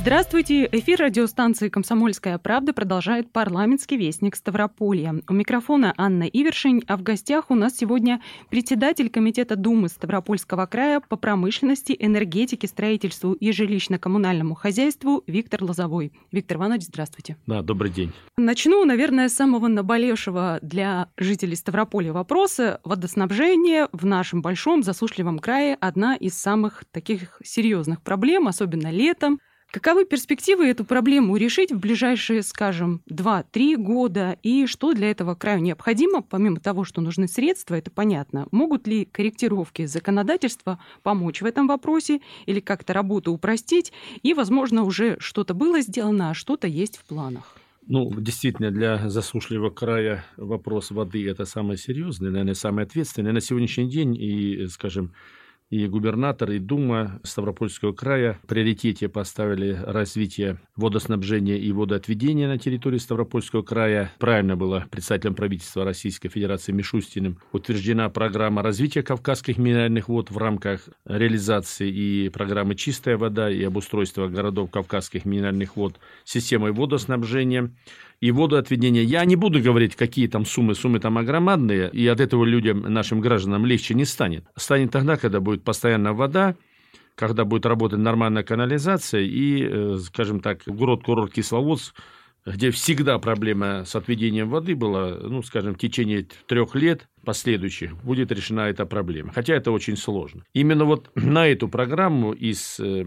Здравствуйте! Эфир радиостанции «Комсомольская правда» продолжает парламентский вестник Ставрополья. У микрофона Анна Ивершин, а в гостях у нас сегодня председатель Комитета Думы Ставропольского края по промышленности, энергетике, строительству и жилищно-коммунальному хозяйству Виктор Лозовой. Виктор Иванович, здравствуйте. Да, добрый день. Начну, наверное, с самого наболевшего для жителей Ставрополя вопроса. Водоснабжение в нашем большом засушливом крае одна из самых таких серьезных проблем, особенно летом. Каковы перспективы эту проблему решить в ближайшие, скажем, 2-3 года? И что для этого краю необходимо, помимо того, что нужны средства, это понятно. Могут ли корректировки законодательства помочь в этом вопросе или как-то работу упростить? И, возможно, уже что-то было сделано, а что-то есть в планах? Ну, действительно, для засушливого края вопрос воды – это самое серьезное, наверное, самое ответственное. На сегодняшний день и, скажем, и губернатор, и Дума Ставропольского края в приоритете поставили развитие водоснабжения и водоотведения на территории Ставропольского края. Правильно было представителем правительства Российской Федерации Мишустиным утверждена программа развития кавказских минеральных вод в рамках реализации и программы «Чистая вода» и обустройства городов кавказских минеральных вод системой водоснабжения и водоотведения. Я не буду говорить, какие там суммы, суммы там огромадные, и от этого людям, нашим гражданам легче не станет. Станет тогда, когда будет постоянно вода, когда будет работать нормальная канализация и, э, скажем так, город-курорт Кисловодск где всегда проблема с отведением воды была, ну, скажем, в течение трех лет последующих будет решена эта проблема. Хотя это очень сложно. Именно вот на эту программу из э,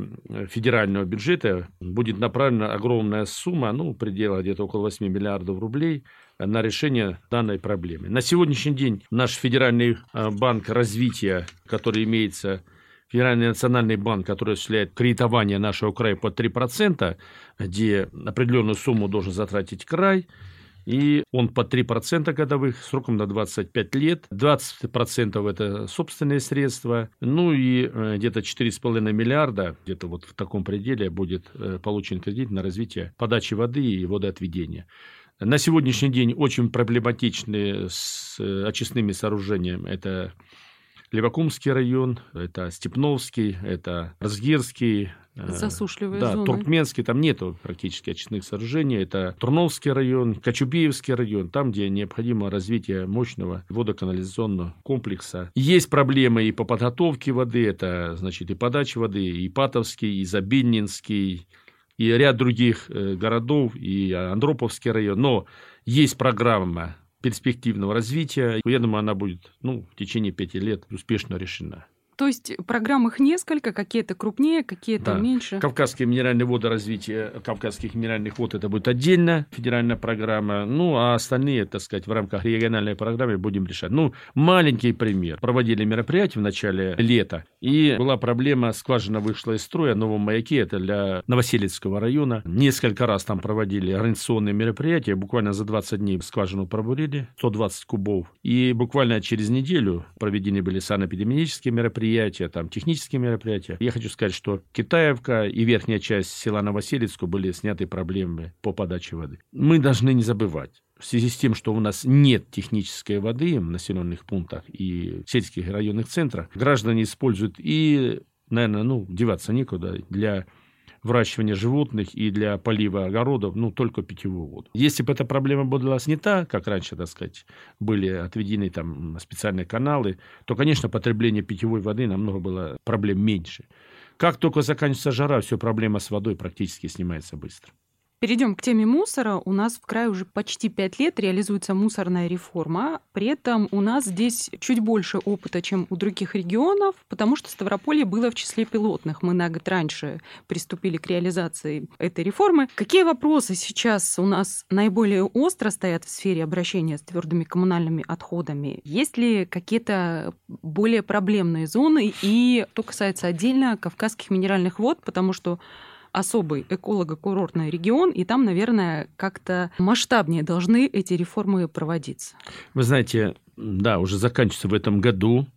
федерального бюджета будет направлена огромная сумма, ну, в пределах где-то около 8 миллиардов рублей, на решение данной проблемы. На сегодняшний день наш Федеральный э, банк развития, который имеется Федеральный национальный банк, который осуществляет кредитование нашего края под 3%, где определенную сумму должен затратить край, и он по 3% годовых сроком на 25 лет. 20% это собственные средства. Ну и э, где-то 4,5 миллиарда, где-то вот в таком пределе будет э, получен кредит на развитие подачи воды и водоотведения. На сегодняшний день очень проблематичны с э, очистными сооружениями. Это Левакумский район, это Степновский, это Разгирский, Засушливые да, зоны. Туркменский, там нету практически очистных сооружений. Это Турновский район, Кочубеевский район, там, где необходимо развитие мощного водоканализационного комплекса. Есть проблемы и по подготовке воды, это, значит, и подача воды, и Патовский, и Забиннинский, и ряд других э, городов, и Андроповский район. Но есть программа перспективного развития. Я думаю, она будет ну, в течение пяти лет успешно решена. То есть программ их несколько, какие-то крупнее, какие-то да. меньше. Кавказские минеральные воды, развитие кавказских минеральных вод, это будет отдельно федеральная программа. Ну, а остальные, так сказать, в рамках региональной программы будем решать. Ну, маленький пример. Проводили мероприятие в начале лета, и была проблема, скважина вышла из строя, новом маяке, это для Новоселицкого района. Несколько раз там проводили организационные мероприятия, буквально за 20 дней скважину пробурили, 120 кубов. И буквально через неделю проведены были санэпидемиологические мероприятия, мероприятия, там, технические мероприятия. Я хочу сказать, что Китаевка и верхняя часть села Новоселицку были сняты проблемы по подаче воды. Мы должны не забывать, в связи с тем, что у нас нет технической воды в населенных пунктах и сельских районных центрах, граждане используют и, наверное, ну, деваться некуда для выращивания животных и для полива огородов, ну, только питьевую воду. Если бы эта проблема была снята, как раньше, так сказать, были отведены там специальные каналы, то, конечно, потребление питьевой воды намного было проблем меньше. Как только заканчивается жара, все проблема с водой практически снимается быстро. Перейдем к теме мусора. У нас в крае уже почти пять лет реализуется мусорная реформа. При этом у нас здесь чуть больше опыта, чем у других регионов, потому что Ставрополье было в числе пилотных. Мы на год раньше приступили к реализации этой реформы. Какие вопросы сейчас у нас наиболее остро стоят в сфере обращения с твердыми коммунальными отходами? Есть ли какие-то более проблемные зоны? И что касается отдельно Кавказских минеральных вод, потому что особый эколого-курортный регион, и там, наверное, как-то масштабнее должны эти реформы проводиться. Вы знаете, да, уже заканчивается в этом году.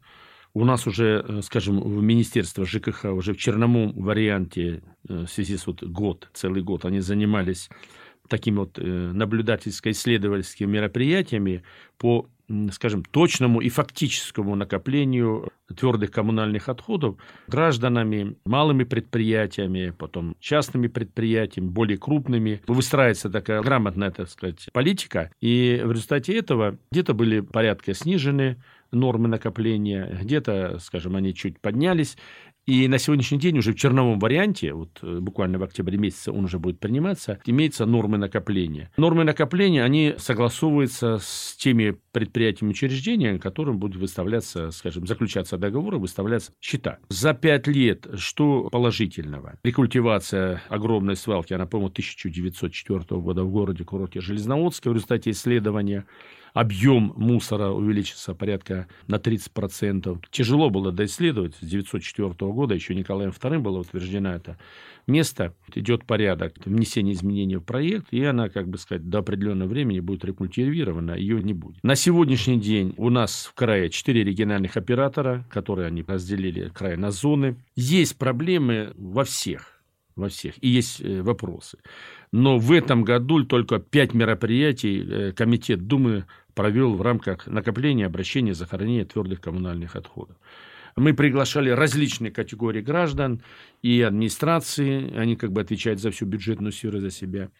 У нас уже, э, скажем, в Министерство ЖКХ уже в черномом варианте э, в связи с вот год, целый год, они занимались такими вот э, наблюдательско-исследовательскими мероприятиями по скажем, точному и фактическому накоплению твердых коммунальных отходов гражданами, малыми предприятиями, потом частными предприятиями, более крупными. Выстраивается такая грамотная, так сказать, политика. И в результате этого где-то были порядка снижены нормы накопления, где-то, скажем, они чуть поднялись. И на сегодняшний день уже в черновом варианте, вот э, буквально в октябре месяце он уже будет приниматься, имеются нормы накопления. Нормы накопления, они согласовываются с теми предприятиями учреждениями, которым будут выставляться, скажем, заключаться договоры, выставляться счета. За пять лет что положительного? Рекультивация огромной свалки, она, по-моему, 1904 года в городе курорте Железноводске в результате исследования объем мусора увеличится порядка на 30%. Тяжело было доисследовать. С 1904 года еще Николаем II было утверждено это место. Идет порядок внесения изменений в проект, и она, как бы сказать, до определенного времени будет рекультивирована, ее не будет. На сегодняшний день у нас в крае 4 региональных оператора, которые они разделили край на зоны. Есть проблемы во всех во всех. И есть э, вопросы. Но в этом году только пять мероприятий э, Комитет Думы провел в рамках накопления, обращения, захоронения твердых коммунальных отходов. Мы приглашали различные категории граждан и администрации, они как бы отвечают за всю бюджетную сферу за себя,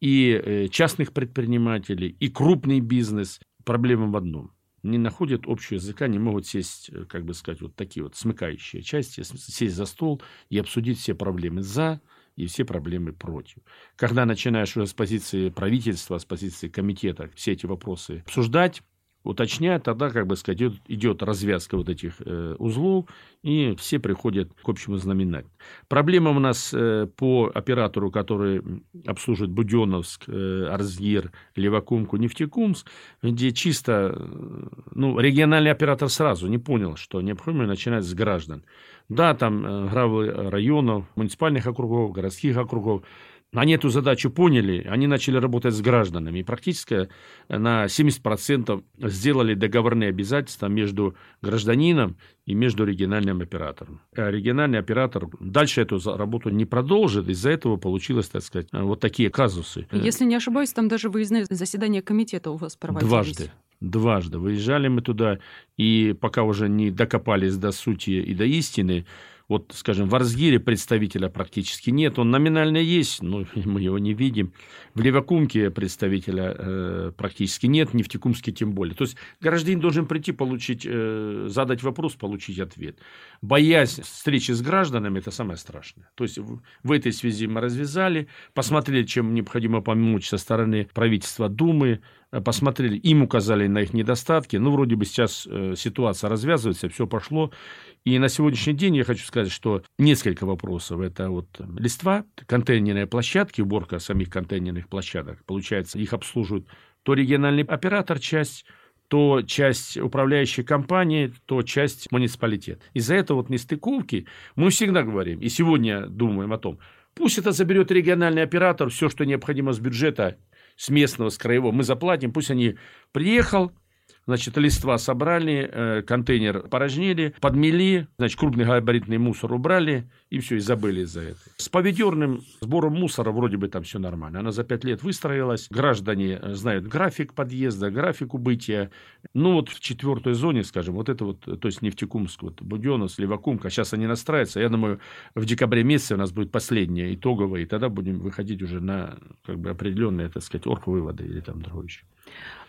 и э, частных предпринимателей, и крупный бизнес. Проблема в одном – не находят общего языка, не могут сесть, э, как бы сказать, вот такие вот смыкающие части, сесть за стол и обсудить все проблемы за и все проблемы против. Когда начинаешь уже с позиции правительства, с позиции комитета все эти вопросы обсуждать, уточняют, тогда, как бы сказать, идет, идет развязка вот этих э, узлов, и все приходят к общему знаменателю. Проблема у нас э, по оператору, который обслуживает Буденновск, э, Арзгир, Левакумку, Нефтекумск, где чисто, э, ну, региональный оператор сразу не понял, что необходимо начинать с граждан. Да, там э, главы районов, муниципальных округов, городских округов, они эту задачу поняли, они начали работать с гражданами. И практически на 70% сделали договорные обязательства между гражданином и между региональным оператором. А региональный оператор дальше эту работу не продолжит, из-за этого получилось, так сказать, вот такие казусы. Если не ошибаюсь, там даже выездные заседания комитета у вас проводились. Дважды. Дважды. Выезжали мы туда, и пока уже не докопались до сути и до истины, вот, скажем, в Арзгире представителя практически нет. Он номинально есть, но мы его не видим. В Левакумке представителя э, практически нет, Нефтекумске тем более. То есть гражданин должен прийти, получить, э, задать вопрос, получить ответ. Боязнь встречи с гражданами – это самое страшное. То есть в, в этой связи мы развязали, посмотрели, чем необходимо помочь со стороны правительства Думы, посмотрели, им указали на их недостатки. Ну, вроде бы сейчас э, ситуация развязывается, все пошло. И на сегодняшний день я хочу сказать, что несколько вопросов. Это вот листва, контейнерные площадки, уборка самих контейнерных площадок. Получается, их обслуживают то региональный оператор часть, то часть управляющей компании, то часть муниципалитет. Из-за этого вот нестыковки мы всегда говорим, и сегодня думаем о том, пусть это заберет региональный оператор, все, что необходимо с бюджета, с местного, с краевого, мы заплатим, пусть они приехал, Значит, листва собрали, э, контейнер порожнили, подмели, значит, крупный габаритный мусор убрали, и все, и забыли за это. С поведерным сбором мусора вроде бы там все нормально. Она за пять лет выстроилась. Граждане э, знают график подъезда, график убытия. Ну, вот в четвертой зоне, скажем, вот это вот, то есть Нефтекумск, вот Буденов, Левакумка, сейчас они настраиваются. Я думаю, в декабре месяце у нас будет последняя итоговая, и тогда будем выходить уже на как бы определенные, так сказать, орг-выводы или там другое еще.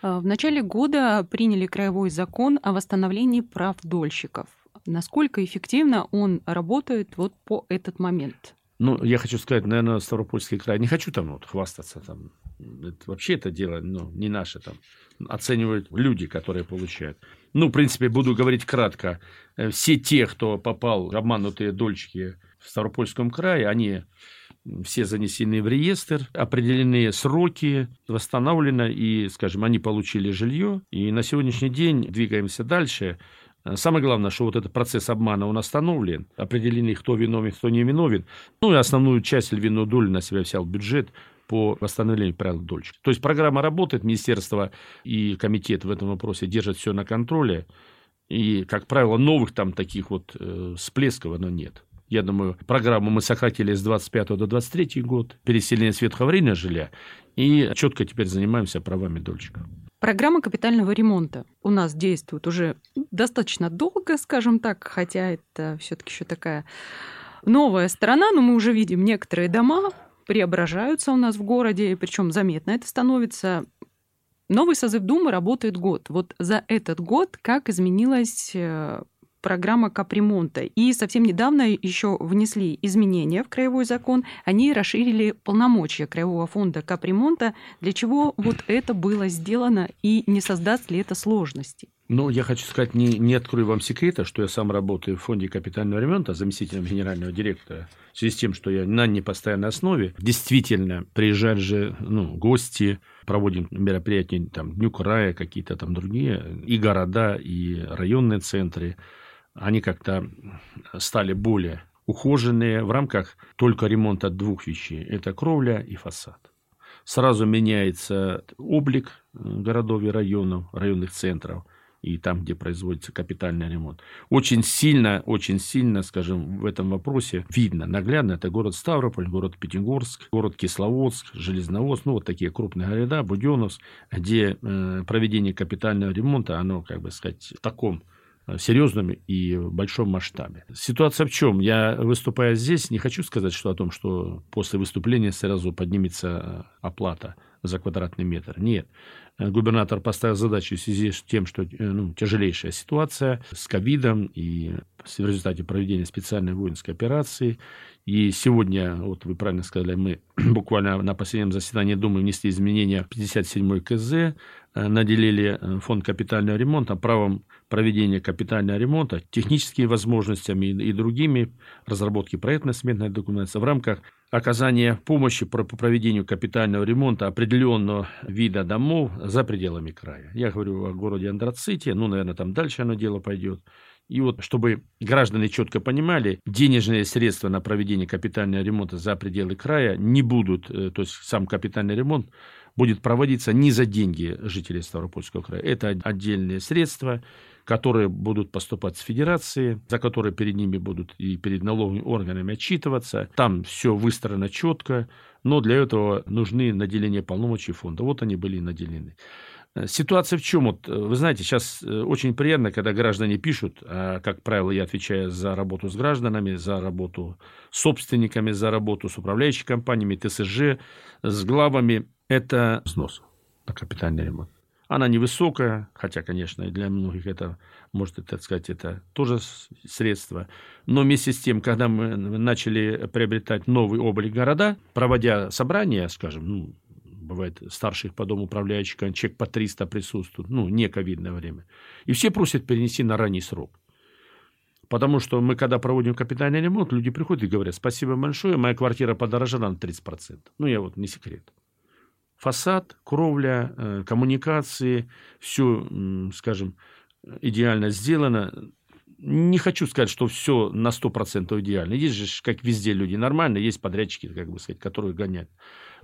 А, в начале года приняли краевой закон о восстановлении прав дольщиков. Насколько эффективно он работает вот по этот момент? Ну, я хочу сказать, наверное, Ставропольский край, не хочу там вот хвастаться, там, это, вообще это дело ну, не наше, там, оценивают люди, которые получают. Ну, в принципе, буду говорить кратко. Э, все те, кто попал, обманутые дольщики в Ставропольском крае, они все занесены в реестр, определены сроки, восстановлено, и, скажем, они получили жилье. И на сегодняшний день двигаемся дальше. Самое главное, что вот этот процесс обмана, он остановлен, определены, кто виновен, кто не виновен. Ну и основную часть львиную долю на себя взял бюджет по восстановлению правил дольщика. То есть программа работает, министерство и комитет в этом вопросе держат все на контроле. И, как правило, новых там таких вот э, всплесков оно нет. Я думаю, программу мы сократили с 25 до 23 год, переселение светоаварийного жилья, и четко теперь занимаемся правами дольщиков. Программа капитального ремонта у нас действует уже достаточно долго, скажем так, хотя это все-таки еще такая новая сторона, но мы уже видим некоторые дома преображаются у нас в городе, причем заметно это становится. Новый созыв Думы работает год. Вот за этот год как изменилась э, программа капремонта. И совсем недавно еще внесли изменения в краевой закон. Они расширили полномочия Краевого фонда капремонта. Для чего вот это было сделано и не создаст ли это сложностей? Ну, я хочу сказать, не, не открою вам секрета, что я сам работаю в фонде капитального ремонта заместителем генерального директора. В связи с тем, что я на непостоянной основе, действительно, приезжают же ну, гости, проводим мероприятия, там, Дню края, какие-то там другие, и города, и районные центры они как-то стали более ухоженные в рамках только ремонта двух вещей. Это кровля и фасад. Сразу меняется облик городов и районов, районных центров и там, где производится капитальный ремонт. Очень сильно, очень сильно, скажем, в этом вопросе видно, наглядно, это город Ставрополь, город Пятигорск, город Кисловодск, Железноводск, ну, вот такие крупные города, Буденновск, где э, проведение капитального ремонта, оно, как бы сказать, в таком Э, серьезном и в большом масштабе. Ситуация в чем? Я, выступая здесь, не хочу сказать что о том, что после выступления сразу поднимется э, оплата за квадратный метр. Нет. Э, губернатор поставил задачу в связи с тем, что ну, тяжелейшая ситуация с ковидом и в результате проведения специальной воинской операции. И сегодня, вот вы правильно сказали, мы буквально на последнем заседании Думы внесли изменения в 57 КЗ, наделили фонд капитального ремонта правом проведения капитального ремонта, техническими возможностями и другими, разработки проектно-сметной документации в рамках оказания помощи по проведению капитального ремонта определенного вида домов за пределами края. Я говорю о городе Андраците, ну, наверное, там дальше оно дело пойдет. И вот, чтобы граждане четко понимали, денежные средства на проведение капитального ремонта за пределы края не будут, э, то есть сам капитальный ремонт будет проводиться не за деньги жителей Ставропольского края. Это отдельные средства, которые будут поступать с федерации, за которые перед ними будут и перед налоговыми органами отчитываться. Там все выстроено четко, но для этого нужны наделения полномочий фонда. Вот они были наделены. Ситуация в чем? Вот, вы знаете, сейчас э, очень приятно, когда граждане пишут, а, как правило, я отвечаю за работу с гражданами, за работу с собственниками, за работу с управляющими компаниями, ТСЖ, с главами. Это снос на капитальный ремонт. Она невысокая, хотя, конечно, для многих это, может, так сказать, это тоже средство. Но вместе с тем, когда мы начали приобретать новый облик города, проводя собрания, скажем, ну, бывает старших по дому управляющих, человек по 300 присутствует, ну, не ковидное время. И все просят перенести на ранний срок. Потому что мы, когда проводим капитальный ремонт, люди приходят и говорят, спасибо большое, моя квартира подорожала на 30%. Ну, я вот не секрет фасад, кровля, э, коммуникации, все, скажем, идеально сделано. Не хочу сказать, что все на 100% идеально. Есть же, как везде, люди нормальные, есть подрядчики, как бы сказать, которые гонят.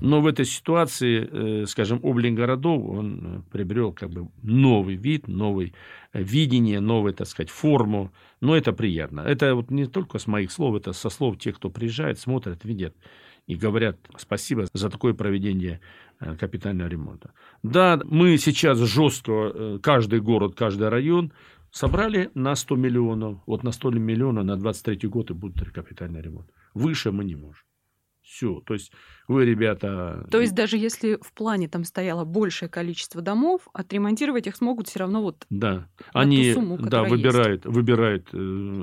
Но в этой ситуации, э, скажем, облик городов, он э, приобрел как бы новый вид, новое видение, новую, так сказать, форму. Но это приятно. Это вот не только с моих слов, это со слов тех, кто приезжает, смотрят, видят и говорят спасибо за такое проведение Э, капитального ремонта. Да, мы сейчас жестко, э, каждый город, каждый район собрали на 100 миллионов. Вот на 100 миллионов на 23 год и будет капитальный ремонт. Выше мы не можем. Все. То есть вы, ребята... То есть даже если в плане там стояло большее количество домов, отремонтировать их смогут все равно вот да. Они, сумму, да, выбирают, есть. выбирает э,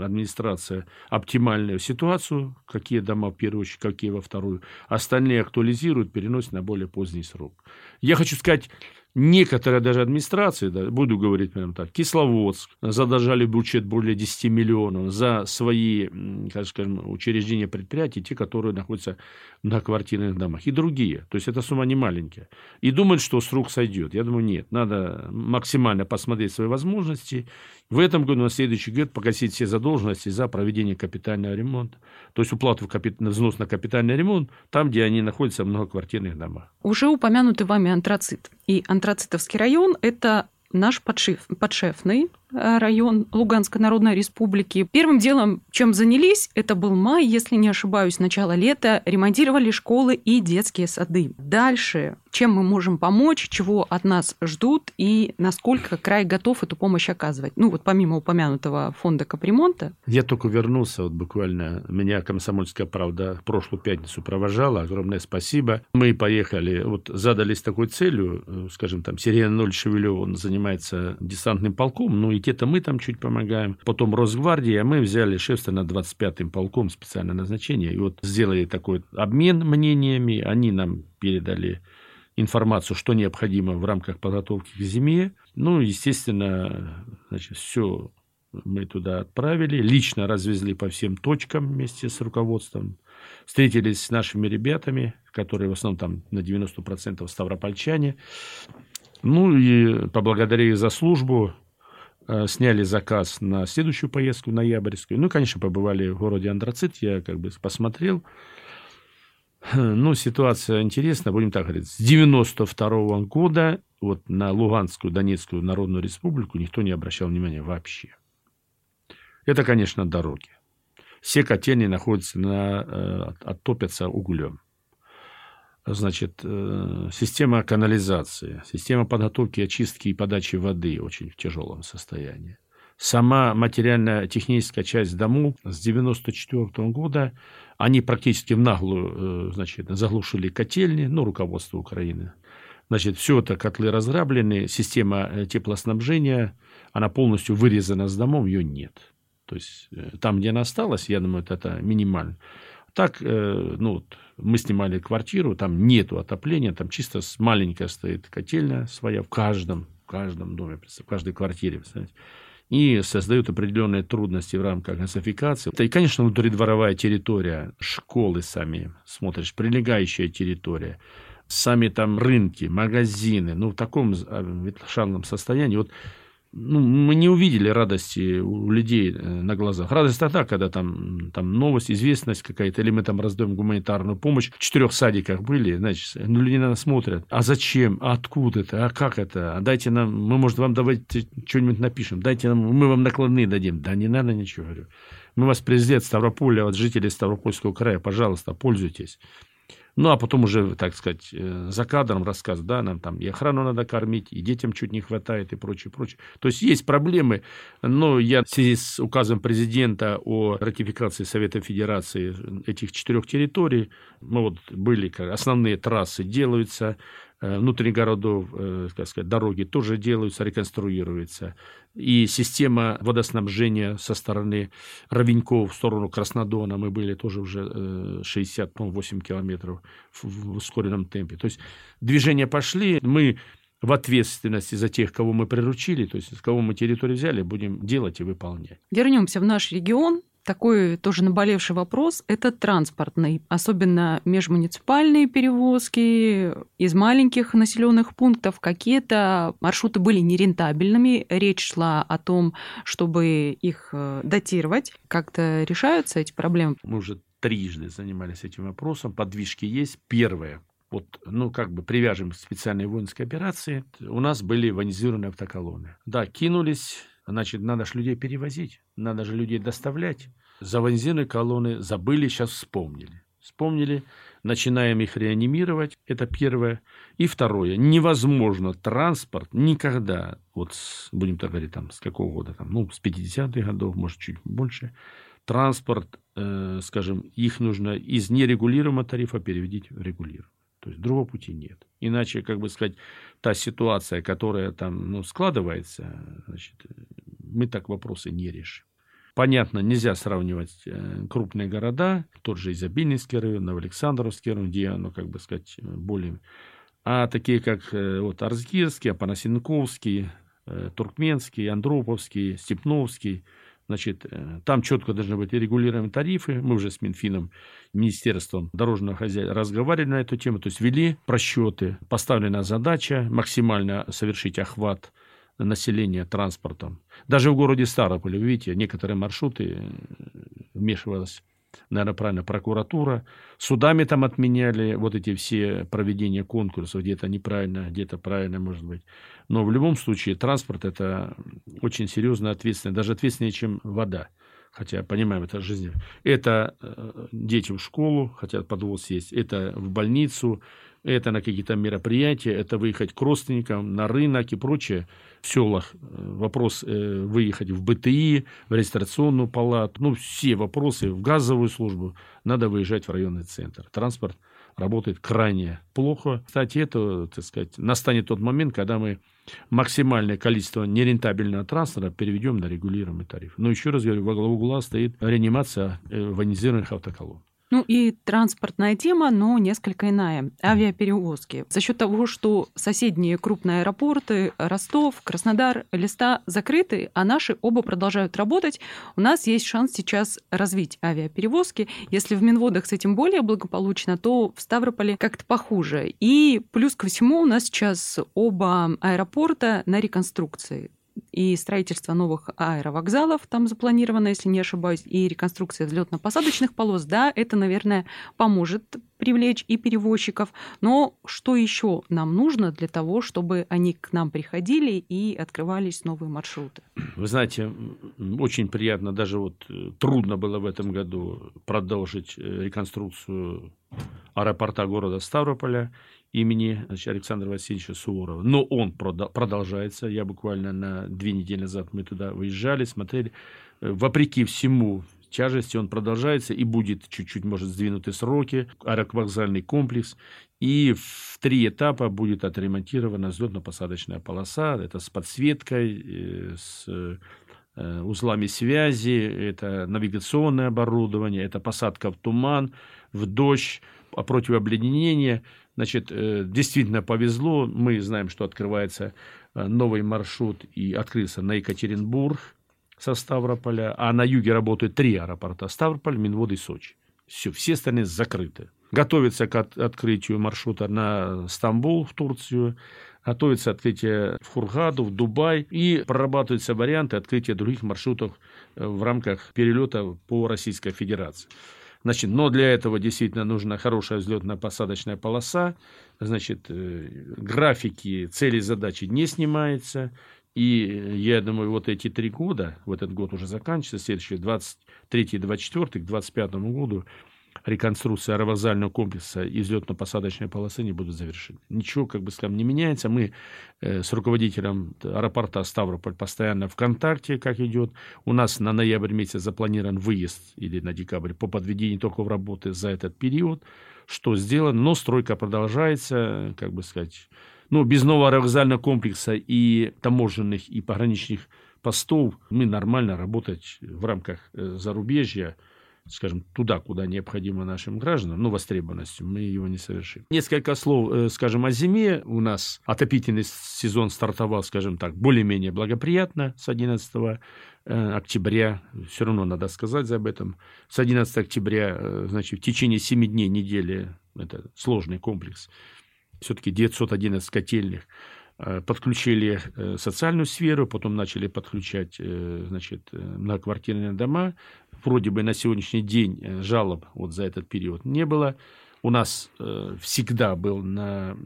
администрация оптимальную ситуацию, какие дома в первую очередь, какие во вторую. Остальные актуализируют, переносят на более поздний срок. Я хочу сказать, некоторые даже администрации, да, буду говорить прямо так, Кисловодск задолжали бюджет более 10 миллионов за свои, как скажем, учреждения предприятий, те, которые находятся на квартирных домах, и другие. То есть, эта сумма не маленькая. И думают, что с рук сойдет. Я думаю, нет. Надо максимально посмотреть свои возможности. В этом году, на следующий год погасить все задолженности за проведение капитального ремонта. То есть, уплату в капит... взнос на капитальный ремонт там, где они находятся в многоквартирных домах. Уже упомянутый вами антрацит. И антрацитовский район – это наш подшиф, подшефный район Луганской Народной Республики. Первым делом, чем занялись, это был май, если не ошибаюсь, начало лета, ремонтировали школы и детские сады. Дальше чем мы можем помочь, чего от нас ждут и насколько край готов эту помощь оказывать. Ну вот помимо упомянутого фонда капремонта. Я только вернулся, вот буквально меня «Комсомольская правда» прошлую пятницу провожала, огромное спасибо. Мы поехали, вот задались такой целью, э, скажем, там Сирена Ноль Шевелев, он занимается десантным полком, ну и те-то мы там чуть помогаем. Потом Росгвардия, а мы взяли шефство над 25-м полком специальное назначение, и вот сделали такой обмен мнениями, они нам передали информацию, что необходимо в рамках подготовки к зиме. Ну, естественно, значит, все мы туда отправили, лично развезли по всем точкам вместе с руководством, встретились с нашими ребятами, которые в основном там на 90% ставропольчане. Ну и поблагодарили за службу, сняли заказ на следующую поездку, ноябрьскую. Ну, конечно, побывали в городе Андрацит, я как бы посмотрел. Ну, ситуация интересная, будем так говорить. С 92 -го года вот на Луганскую, Донецкую Народную Республику никто не обращал внимания вообще. Это, конечно, дороги. Все котельни находятся на, э, оттопятся углем. Значит, э, система канализации, система подготовки, очистки и подачи воды очень в тяжелом состоянии. Сама материально-техническая часть домов с 1994 года, они практически в наглую э, значит, заглушили котельни, ну, руководство Украины. Значит, все это котлы разраблены, система э, теплоснабжения, она полностью вырезана с домов, ее нет. То есть, там, где она осталась, я думаю, это минимально. Так, ну, вот, мы снимали квартиру, там нету отопления, там чисто маленькая стоит котельня своя в каждом, в каждом доме, в каждой квартире, представляете и создают определенные трудности в рамках газификации. И, конечно, внутридворовая территория, школы сами, смотришь, прилегающая территория, сами там рынки, магазины, ну, в таком а, ветшанном состоянии. Вот ну, мы не увидели радости у людей э, на глазах. Радость тогда, когда там, там новость, известность какая-то, или мы там раздаем гуманитарную помощь. В четырех садиках были, значит, ну, люди на нас смотрят. А зачем? А откуда это? А как это? А дайте нам, мы, может, вам давайте что-нибудь напишем. Дайте нам, мы вам накладные дадим. Да не надо ничего, говорю. Мы вас президент Ставрополя, от жителей Ставропольского края, пожалуйста, пользуйтесь. Ну, а потом уже, так сказать, э, за кадром рассказ, да, нам там и охрану надо кормить, и детям чуть не хватает, и прочее, прочее. То есть есть проблемы, но я в связи с указом президента о ратификации Совета Федерации этих четырех территорий, мы вот были, основные трассы делаются, внутренних городов, э, как сказать, дороги тоже делаются, реконструируются. И система водоснабжения со стороны Ровеньков в сторону Краснодона, мы были тоже уже 68 э, километров в ускоренном темпе. То есть движения пошли, мы в ответственности за тех, кого мы приручили, то есть с кого мы территорию взяли, будем делать и выполнять. Вернемся в наш регион. Такой тоже наболевший вопрос – это транспортный, особенно межмуниципальные перевозки из маленьких населенных пунктов. Какие-то маршруты были нерентабельными, речь шла о том, чтобы их э, датировать. Как-то решаются эти проблемы? Мы уже трижды занимались этим вопросом, подвижки есть. Первое, вот, ну, как бы привяжем к специальной воинской операции, у нас были военизированные автоколонны. Да, кинулись Значит, надо же людей перевозить, надо же людей доставлять. За бензины колонны забыли, сейчас вспомнили. Вспомнили, начинаем их реанимировать, это первое. И второе, невозможно транспорт никогда, вот с, будем так говорить, там, с какого года, там, ну, с 50-х годов, может, чуть больше, транспорт, э, скажем, их нужно из нерегулируемого тарифа переводить в регулируемый. То есть другого пути нет. Иначе, как бы сказать, та ситуация, которая там ну, складывается, значит, мы так вопросы не решим. Понятно, нельзя сравнивать э, крупные города, тот же Изобильнинский район, Новоалександровский район, где, ну, как бы сказать, более... А такие, как э, вот Арзгирский, Апанасенковский, э, Туркменский, Андроповский, Степновский – Значит, э, там четко должны быть регулируемые тарифы. Мы уже с Минфином, Министерством дорожного хозяйства разговаривали на эту тему, то есть ввели просчеты. Поставлена задача максимально совершить охват населения транспортом. Даже в городе Старополе, вы видите, некоторые маршруты э, вмешивалась наверное, правильно, прокуратура. Судами там отменяли вот эти все проведения конкурсов, где-то неправильно, где-то правильно, может быть. Но в любом случае транспорт – это очень серьезно ответственны, даже ответственнее, чем вода. Хотя, понимаем, это жизнь. Это э, дети в школу, хотят подвоз есть, это в больницу, это на какие-то мероприятия, это выехать к родственникам, на рынок и прочее. В селах э, вопрос э, выехать в БТИ, в регистрационную палату, ну, все вопросы, в газовую службу, надо выезжать в районный центр. Транспорт работает крайне плохо. Кстати, это, так сказать, настанет тот момент, когда мы максимальное количество нерентабельного транспорта переведем на регулируемый тариф. Но еще раз говорю, во главу угла стоит реанимация э, военизированных автоколонн. Ну и транспортная тема, но несколько иная. Авиаперевозки. За счет того, что соседние крупные аэропорты Ростов, Краснодар, Листа закрыты, а наши оба продолжают работать, у нас есть шанс сейчас развить авиаперевозки. Если в Минводах с этим более благополучно, то в Ставрополе как-то похуже. И плюс ко всему у нас сейчас оба аэропорта на реконструкции и строительство новых аэровокзалов там запланировано, если не ошибаюсь, и реконструкция взлетно-посадочных полос, да, это, наверное, поможет привлечь и перевозчиков. Но что еще нам нужно для того, чтобы они к нам приходили и открывались новые маршруты? Вы знаете, очень приятно, даже вот э, трудно было в этом году продолжить э, реконструкцию аэропорта города Ставрополя имени значит, Александра Васильевича Суворова. Но он продолжается. Я буквально на две недели назад мы туда выезжали, смотрели. Э, вопреки всему тяжести он продолжается и будет чуть-чуть, может, сдвинуты сроки, аэровокзальный комплекс. И в три этапа будет отремонтирована взлетно-посадочная полоса. Это с подсветкой, э, с э, узлами связи, это навигационное оборудование, это посадка в туман, в дождь, противообледенение. Значит, э, действительно повезло. Мы знаем, что открывается э, новый маршрут и открылся на Екатеринбург со Ставрополя, а на юге работают три аэропорта – Ставрополь, Минвод и Сочи. Все, все остальные закрыты. Готовится к открытию маршрута на Стамбул, в Турцию, готовится открытие в Хургаду, в Дубай, и прорабатываются варианты открытия других маршрутов э, в рамках перелета по Российской Федерации. Значит, но для этого действительно нужна хорошая взлетно-посадочная полоса. Значит, э, графики, цели, задачи не снимаются. И я думаю, вот эти три года, в этот год уже заканчивается, следующий, 23-24, к 25 году, реконструкция аэровокзального комплекса и взлетно-посадочной полосы не будут завершены. Ничего, как бы скажем, не меняется. Мы э, с руководителем аэропорта Ставрополь постоянно в контакте, как идет. У нас на ноябрь месяц запланирован выезд или на декабрь по подведению итогов работы за этот период. Что сделано, но стройка продолжается, как бы сказать, ну, без нового аэровокзального комплекса и таможенных и пограничных постов мы нормально работать в рамках э, зарубежья скажем, туда, куда необходимо нашим гражданам, ну, востребованностью, мы его не совершим. Несколько слов, э, скажем, о зиме. У нас отопительный сезон стартовал, скажем так, более-менее благоприятно с 11 э, октября, все равно надо сказать об этом. С 11 октября, э, значит, в течение 7 дней недели, это сложный комплекс, все-таки 911 котельных, подключили социальную сферу, потом начали подключать значит, многоквартирные дома, вроде бы на сегодняшний день э, жалоб вот за этот период не было. У нас э, всегда был на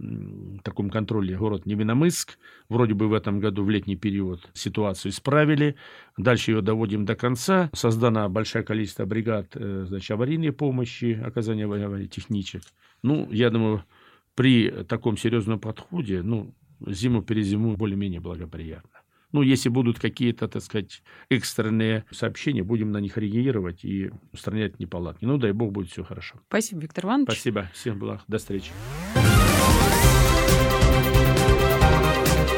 таком контроле город Невиномыск. Вроде бы в этом году в летний период ситуацию исправили. Дальше ее доводим до конца. Создано большое количество бригад э, значит, аварийной помощи, оказания аварийных техничек. Ну, я думаю, при таком серьезном подходе, ну, зиму-перезиму более-менее благоприятно. Ну, если будут какие-то, так сказать, экстренные сообщения, будем на них реагировать и устранять неполадки. Ну, дай бог, будет все хорошо. Спасибо, Виктор Иванович. Спасибо. Всем благ. До встречи.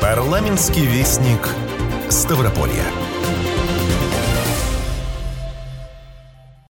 Парламентский вестник Ставрополья.